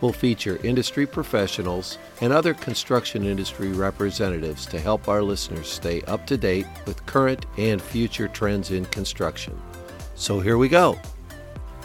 will feature industry professionals and other construction industry representatives to help our listeners stay up to date with current and future trends in construction. So here we go.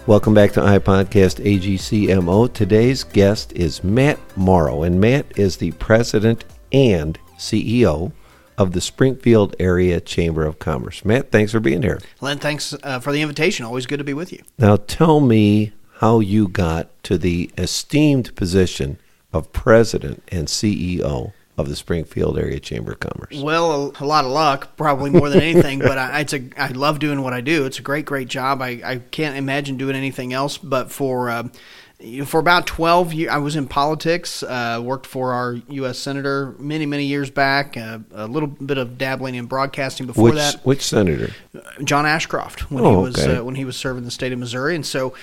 Welcome back to iPodcast AGCMO. Today's guest is Matt Morrow, and Matt is the president and CEO of the Springfield Area Chamber of Commerce. Matt, thanks for being here. Len, thanks uh, for the invitation. Always good to be with you. Now, tell me how you got to the esteemed position of president and CEO of the Springfield Area Chamber of Commerce? Well, a, a lot of luck, probably more than anything. but I, it's a, I love doing what I do. It's a great, great job. I, I can't imagine doing anything else. But for uh, for about 12 years, I was in politics, uh, worked for our U.S. Senator many, many years back, uh, a little bit of dabbling in broadcasting before which, that. Which senator? John Ashcroft, when oh, he was okay. uh, when he was serving the state of Missouri. And so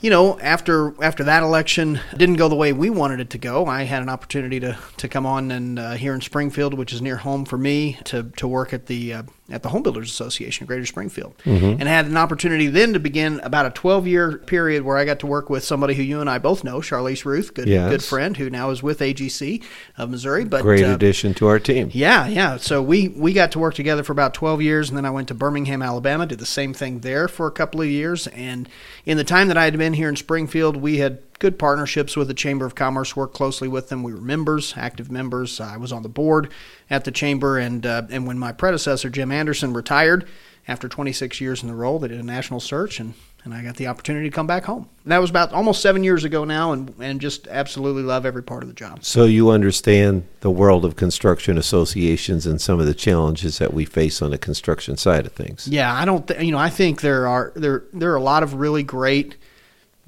you know, after after that election didn't go the way we wanted it to go, I had an opportunity to, to come on and uh, here in Springfield, which is near home for me, to, to work at the uh, at the Home Builders Association of Greater Springfield, mm-hmm. and had an opportunity then to begin about a 12 year period where I got to work with somebody who you and I both know, Charlize Ruth, good yes. good friend, who now is with AGC of Missouri. But great uh, addition to our team. Yeah, yeah. So we we got to work together for about 12 years, and then I went to Birmingham, Alabama, did the same thing there for a couple of years, and in the time that I had been here in Springfield, we had good partnerships with the Chamber of Commerce, worked closely with them. We were members, active members. I was on the board at the Chamber, and, uh, and when my predecessor, Jim Anderson, retired after 26 years in the role, they did a national search, and, and I got the opportunity to come back home. And that was about almost seven years ago now, and, and just absolutely love every part of the job. So you understand the world of construction associations and some of the challenges that we face on the construction side of things. Yeah, I don't, th- you know, I think there are there there are a lot of really great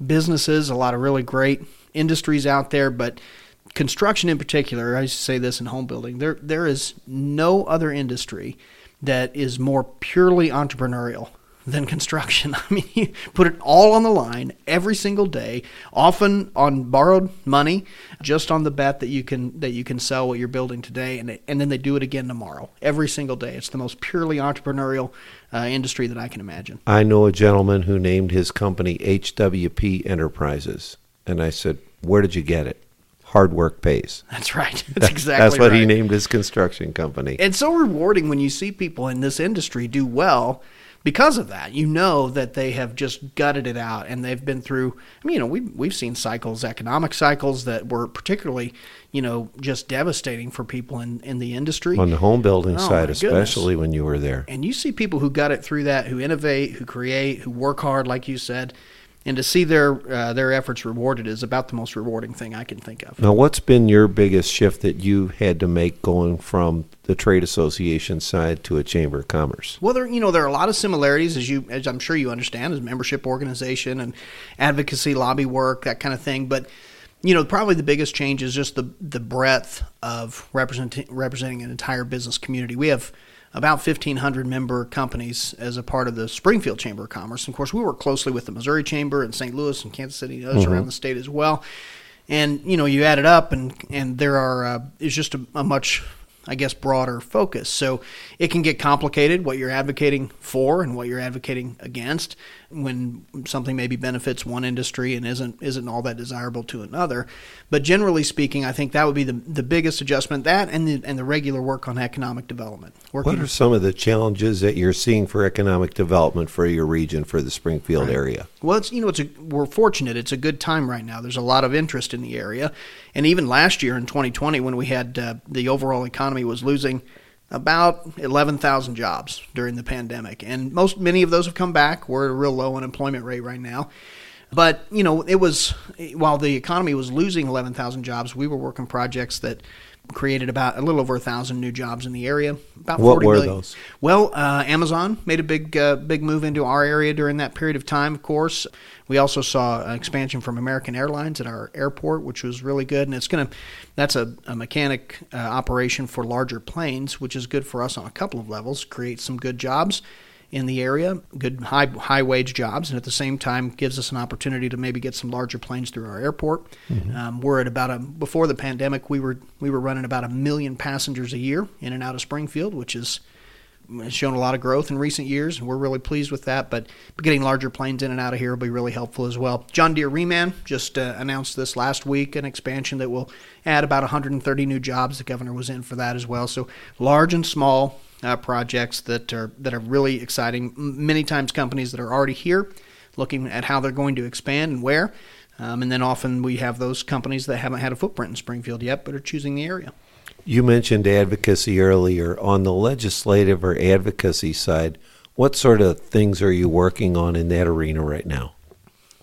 businesses, a lot of really great industries out there, but construction in particular, I used to say this in home building, there there is no other industry that is more purely entrepreneurial than construction. I mean, you put it all on the line every single day, often on borrowed money, just on the bet that you can that you can sell what you're building today, and and then they do it again tomorrow, every single day. It's the most purely entrepreneurial uh, industry that I can imagine. I know a gentleman who named his company HWP Enterprises, and I said, "Where did you get it?" Hard work pays. That's right. That's exactly That's what right. he named his construction company. It's so rewarding when you see people in this industry do well because of that. You know that they have just gutted it out and they've been through I mean, you know, we've we've seen cycles, economic cycles that were particularly, you know, just devastating for people in, in the industry. On the home building Oh, side, especially when you were there. And you see people who got it through that, who innovate, who create, who work hard, like you said, and to see their uh, their efforts rewarded is about the most rewarding thing I can think of. Now, what's been your biggest shift that you had to make going from the trade association side to a chamber of commerce? Well, there you know there are a lot of similarities as you as I'm sure you understand as membership organization and advocacy lobby work that kind of thing, but you know probably the biggest change is just the the breadth of representing representing an entire business community. We have about 1,500 member companies as a part of the Springfield Chamber of Commerce. And of course, we work closely with the Missouri Chamber and St. Louis and Kansas City and others around the state as well. And you know, you add it up, and and there are uh, is just a, a much I guess, broader focus. So it can get complicated what you're advocating for and what you're advocating against when something maybe benefits one industry and isn't isn't all that desirable to another. But generally speaking, I think that would be the the biggest adjustment. That and the and the regular work on economic development. What are some of the challenges that you're seeing for economic development for your region, for the Springfield Right. area? Well, it's you know it's a we're fortunate. It's a good time right now. There's a lot of interest in the area, and even last year in 2020, when we had uh, the overall economy was losing about 11,000 jobs during the pandemic, and most many of those have come back. We're at a real low unemployment rate right now. But you know, it was while the economy was losing 11,000 jobs, we were working projects that created about a little over a thousand new jobs in the area. About What 40 were million. those? Well, uh, Amazon made a big uh, big move into our area during that period of time. Of course, we also saw an expansion from American Airlines at our airport, which was really good. And it's gonna that's a, a mechanic uh, operation for larger planes, which is good for us on a couple of levels. Creates some good jobs. In the area, good high high wage jobs, and at the same time gives us an opportunity to maybe get some larger planes through our airport. Mm-hmm. Um, we're at about a before the pandemic, we were we were running about a million passengers a year in and out of Springfield, which is has shown a lot of growth in recent years, and we're really pleased with that. But getting larger planes in and out of here will be really helpful as well. John Deere Reman just uh, announced this last week an expansion that will add about 130 new jobs. The governor was in for that as well. So large and small uh, projects that are that are really exciting. Many times companies that are already here, looking at how they're going to expand and where. Um, and then often we have those companies that haven't had a footprint in Springfield yet, but are choosing the area. You mentioned advocacy earlier. On the legislative or advocacy side, what sort of things are you working on in that arena right now?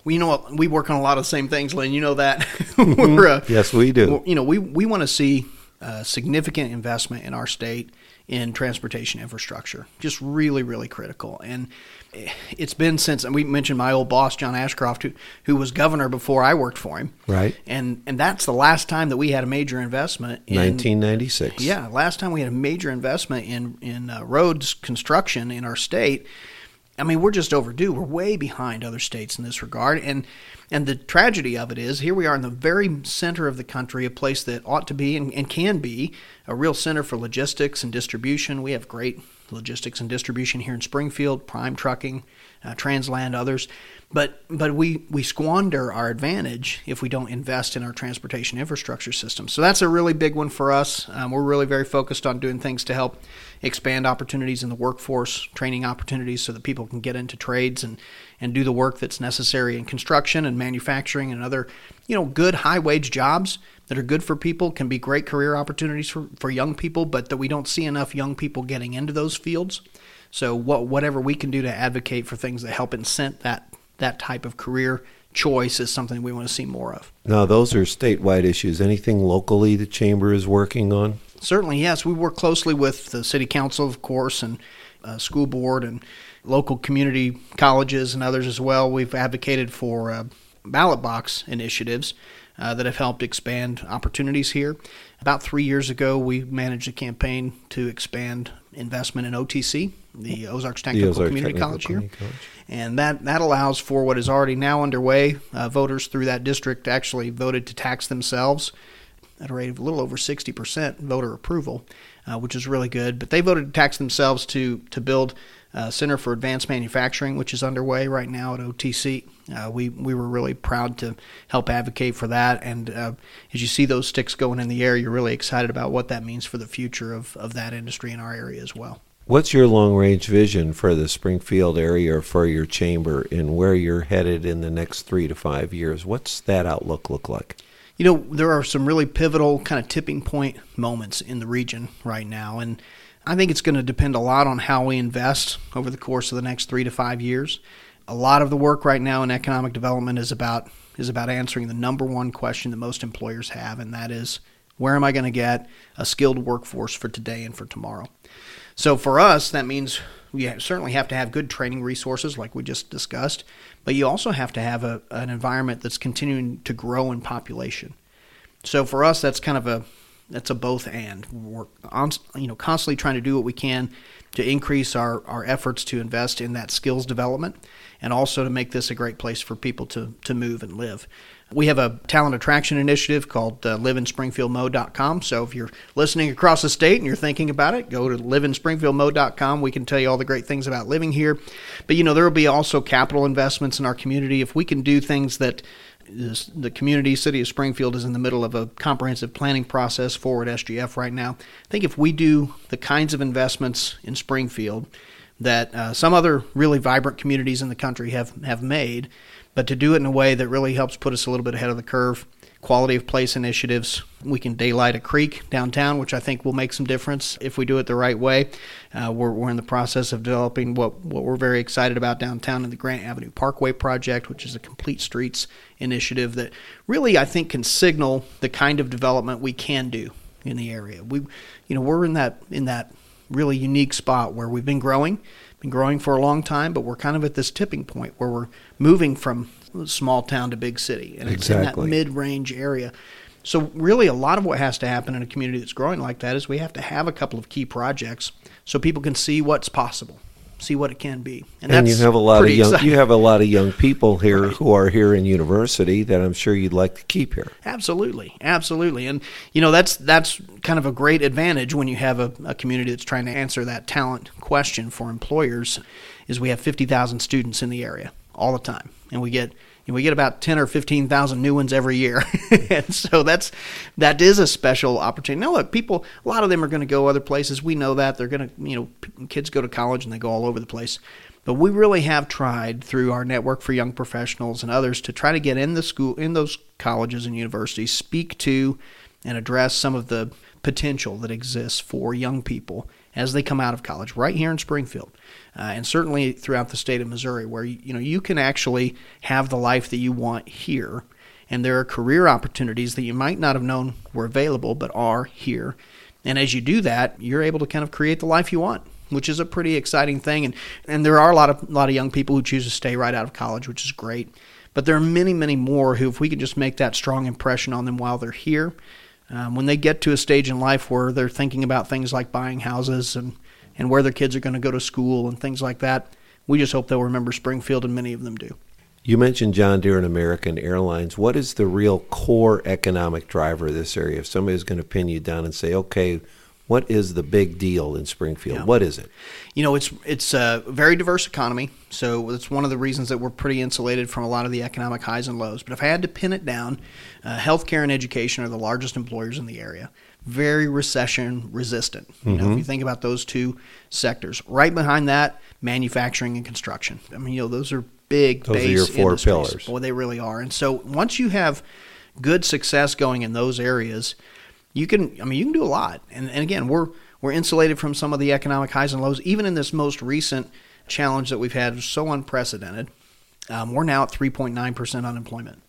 Well, you know what? We work on a lot of the same things, Len. You know that. Mm-hmm. uh, yes, we do. You know, we, we want to see uh, significant investment in our state in transportation infrastructure. Just really, really critical. And it's been since and we mentioned my old boss John Ashcroft who who was governor before I worked for him. Right. And and that's the last time that we had a major investment in 1996. Yeah, last time we had a major investment in in uh, roads construction in our state. I mean, we're just overdue. We're way behind other states in this regard and and the tragedy of it is, here we are in the very center of the country, a place that ought to be and, and can be a real center for logistics and distribution. We have great logistics and distribution here in Springfield, Prime Trucking, uh, Transland, others. But but we we squander our advantage if we don't invest in our transportation infrastructure system. So that's a really big one for us. Um, we're really very focused on doing things to help expand opportunities in the workforce, training opportunities so that people can get into trades and and do the work that's necessary in construction and manufacturing and other you know good high wage jobs that are good for people can be great career opportunities for, for young people, but that we don't see enough young people getting into those fields. So what whatever we can do to advocate for things that help incent that that type of career choice is something we want to see more of. Now, those are statewide issues. Anything locally the chamber is working on? Certainly, yes. We work closely with the city council, of course, and uh, school board and local community colleges and others as well. We've advocated for uh, ballot box initiatives uh, that have helped expand opportunities here. About three years ago, we managed a campaign to expand investment in OTC, the Ozarks Technical the Ozark Community Technical College here. College. And that, that allows for what is already now underway. Uh, voters through that district actually voted to tax themselves at a rate of a little over 60% voter approval, uh, which is really good. But they voted to tax themselves to, to build uh, Center for Advanced Manufacturing, which is underway right now at OTC. Uh, we we were really proud to help advocate for that, and uh, as you see those sticks going in the air, you're really excited about what that means for the future of, of that industry in our area as well. What's your long range vision for the Springfield area or for your chamber and where you're headed in the next three to five years? What's that outlook look like? You know, there are some really pivotal kind of tipping point moments in the region right now, and I think it's going to depend a lot on how we invest over the course of the next three to five years. A lot of the work right now in economic development is about is about answering the number one question that most employers have, and that is where am I going to get a skilled workforce for today and for tomorrow? So for us, that means we certainly have to have good training resources, like we just discussed, but you also have to have a, an environment that's continuing to grow in population. So for us, that's kind of a that's a both and. We're on, you know constantly trying to do what we can to increase our, our efforts to invest in that skills development and also to make this a great place for people to, to move and live. We have a talent attraction initiative called uh, liveinspringfieldmo.com. So if you're listening across the state and you're thinking about it, go to liveinspringfieldmo.com. We can tell you all the great things about living here. But you know, there will be also capital investments in our community. If we can do things that the community, city of Springfield, is in the middle of a comprehensive planning process for at SGF right now. I think if we do the kinds of investments in Springfield that uh, some other really vibrant communities in the country have, have made, but to do it in a way that really helps put us a little bit ahead of the curve quality of place initiatives. We can daylight a creek downtown, which I think will make some difference if we do it the right way. Uh, we're, we're in the process of developing what, what we're very excited about downtown in the Grant Avenue Parkway project, which is a complete streets initiative that really I think can signal the kind of development we can do in the area. We, you know, we're in that in that really unique spot where we've been growing, been growing for a long time, but we're kind of at this tipping point where we're moving from small town to big city, and it's in that mid-range area. So really, a lot of what has to happen in a community that's growing like that is we have to have a couple of key projects so people can see what's possible. see what it can be. And, and you have a lot of young exciting. you have a lot of young people here right. who are here in university that I'm sure you'd like to keep here. Absolutely, absolutely, and you know that's that's kind of a great advantage when you have a, a community that's trying to answer that talent question for employers. Is we have fifty thousand students in the area all the time, and we get and we get about 10 or 15,000 new ones every year. and so that's that is a special opportunity. Now look, people a lot of them are going to go other places. We know that. They're going to, you know, kids go to college and they go all over the place. But we really have tried through our network for young professionals and others to try to get in the school in those colleges and universities, speak to and address some of the potential that exists for young people as they come out of college right here in Springfield uh, and certainly throughout the state of Missouri, where you know you can actually have the life that you want here, and there are career opportunities that you might not have known were available, but are here. And as you do that, you're able to kind of create the life you want, which is a pretty exciting thing. And and there are a lot of a lot of young people who choose to stay right out of college, which is great. But there are many, many more who, if we can just make that strong impression on them while they're here, um, when they get to a stage in life where they're thinking about things like buying houses and and where their kids are going to go to school and things like that. We just hope they'll remember Springfield, and many of them do. You mentioned John Deere and American Airlines. What is the real core economic driver of this area? If somebody's going to pin you down and say, okay, what is the big deal in Springfield? Yeah. What is it? You know, it's it's a very diverse economy, so it's one of the reasons that we're pretty insulated from a lot of the economic highs and lows. But if I had to pin it down, uh, healthcare and education are the largest employers in the area very recession resistant. You mm-hmm. know, if you mm-hmm. think about those two sectors, right behind that, manufacturing and construction. I mean, you know, those are big those are your four industries. pillars. Boy, they really are. And so once you have good success going in those areas, you can. I mean, you can do a lot. And, and again, we're we're insulated from some of the economic highs and lows. Even in this most recent challenge that we've had, so unprecedented. Um, we're now at 3.9 percent unemployment.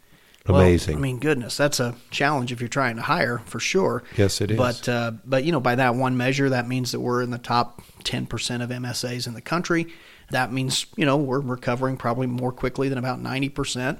Amazing. Well, I mean, goodness, that's a challenge if you're trying to hire for sure. Yes, it is. But uh, but you know, by that one measure, that means that we're in the top 10% of MSAs in the country. That means you know we're recovering probably more quickly than about 90%.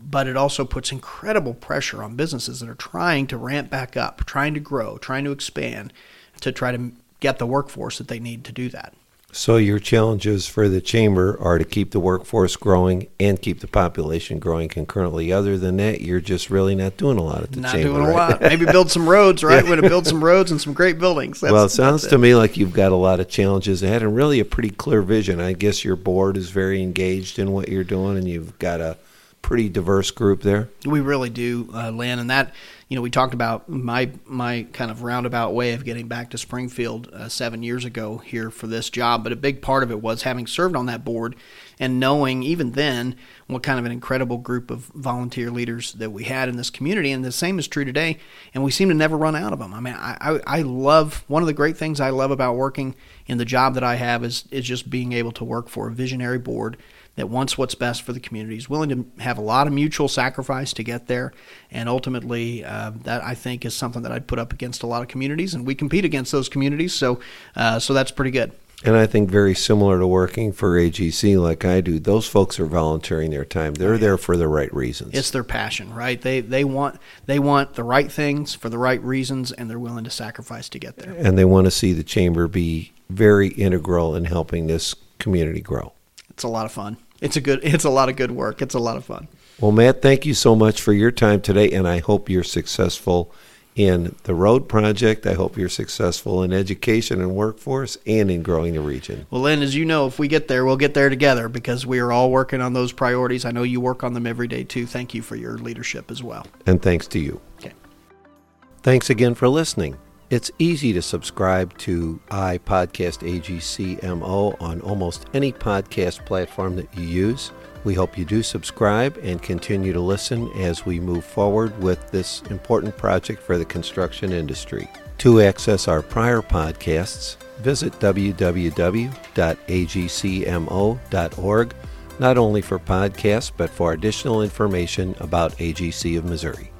But it also puts incredible pressure on businesses that are trying to ramp back up, trying to grow, trying to expand, to try to get the workforce that they need to do that. So your challenges for the chamber are to keep the workforce growing and keep the population growing concurrently. Other than that, you're just really not doing a lot at the not chamber. Not doing right? a lot. Maybe build some roads, right? We're going to build some roads and some great buildings. That's, well, it sounds to it. me like you've got a lot of challenges ahead and really a pretty clear vision. I guess your board is very engaged in what you're doing, and you've got a pretty diverse group there. We really do, uh, Len, and that you know we talked about my my kind of roundabout way of getting back to Springfield uh, seven years ago here for this job, but a big part of it was having served on that board and knowing even then what kind of an incredible group of volunteer leaders that we had in this community, and the same is true today. And we seem to never run out of them. I mean, I, I, I love one of the great things I love about working in the job that I have is is just being able to work for a visionary board that wants what's best for the community, is willing to have a lot of mutual sacrifice to get there, and ultimately, uh, that I think is something that I'd put up against a lot of communities, and we compete against those communities, so uh, so that's pretty good. And I think very similar to working for AGC like I do, those folks are volunteering their time. They're there for the right reasons. It's their passion, right? They they want they want the right things for the right reasons and they're willing to sacrifice to get there. And they want to see the chamber be very integral in helping this community grow. It's a lot of fun. It's a good. It's a lot of good work. It's a lot of fun. Well, Matt, thank you so much for your time today, and I hope you're successful in the road project. I hope you're successful in education and workforce and in growing the region. Well, Len, as you know, if we get there, we'll get there together because we are all working on those priorities. I know you work on them every day too. Thank you for your leadership as well. And thanks to you. Okay. Thanks again for listening. It's easy to subscribe to iPodcast AGCMO on almost any podcast platform that you use. We hope you do subscribe and continue to listen as we move forward with this important project for the construction industry. To access our prior podcasts, visit www.agcmo.org, not only for podcasts, but for additional information about AGC of Missouri.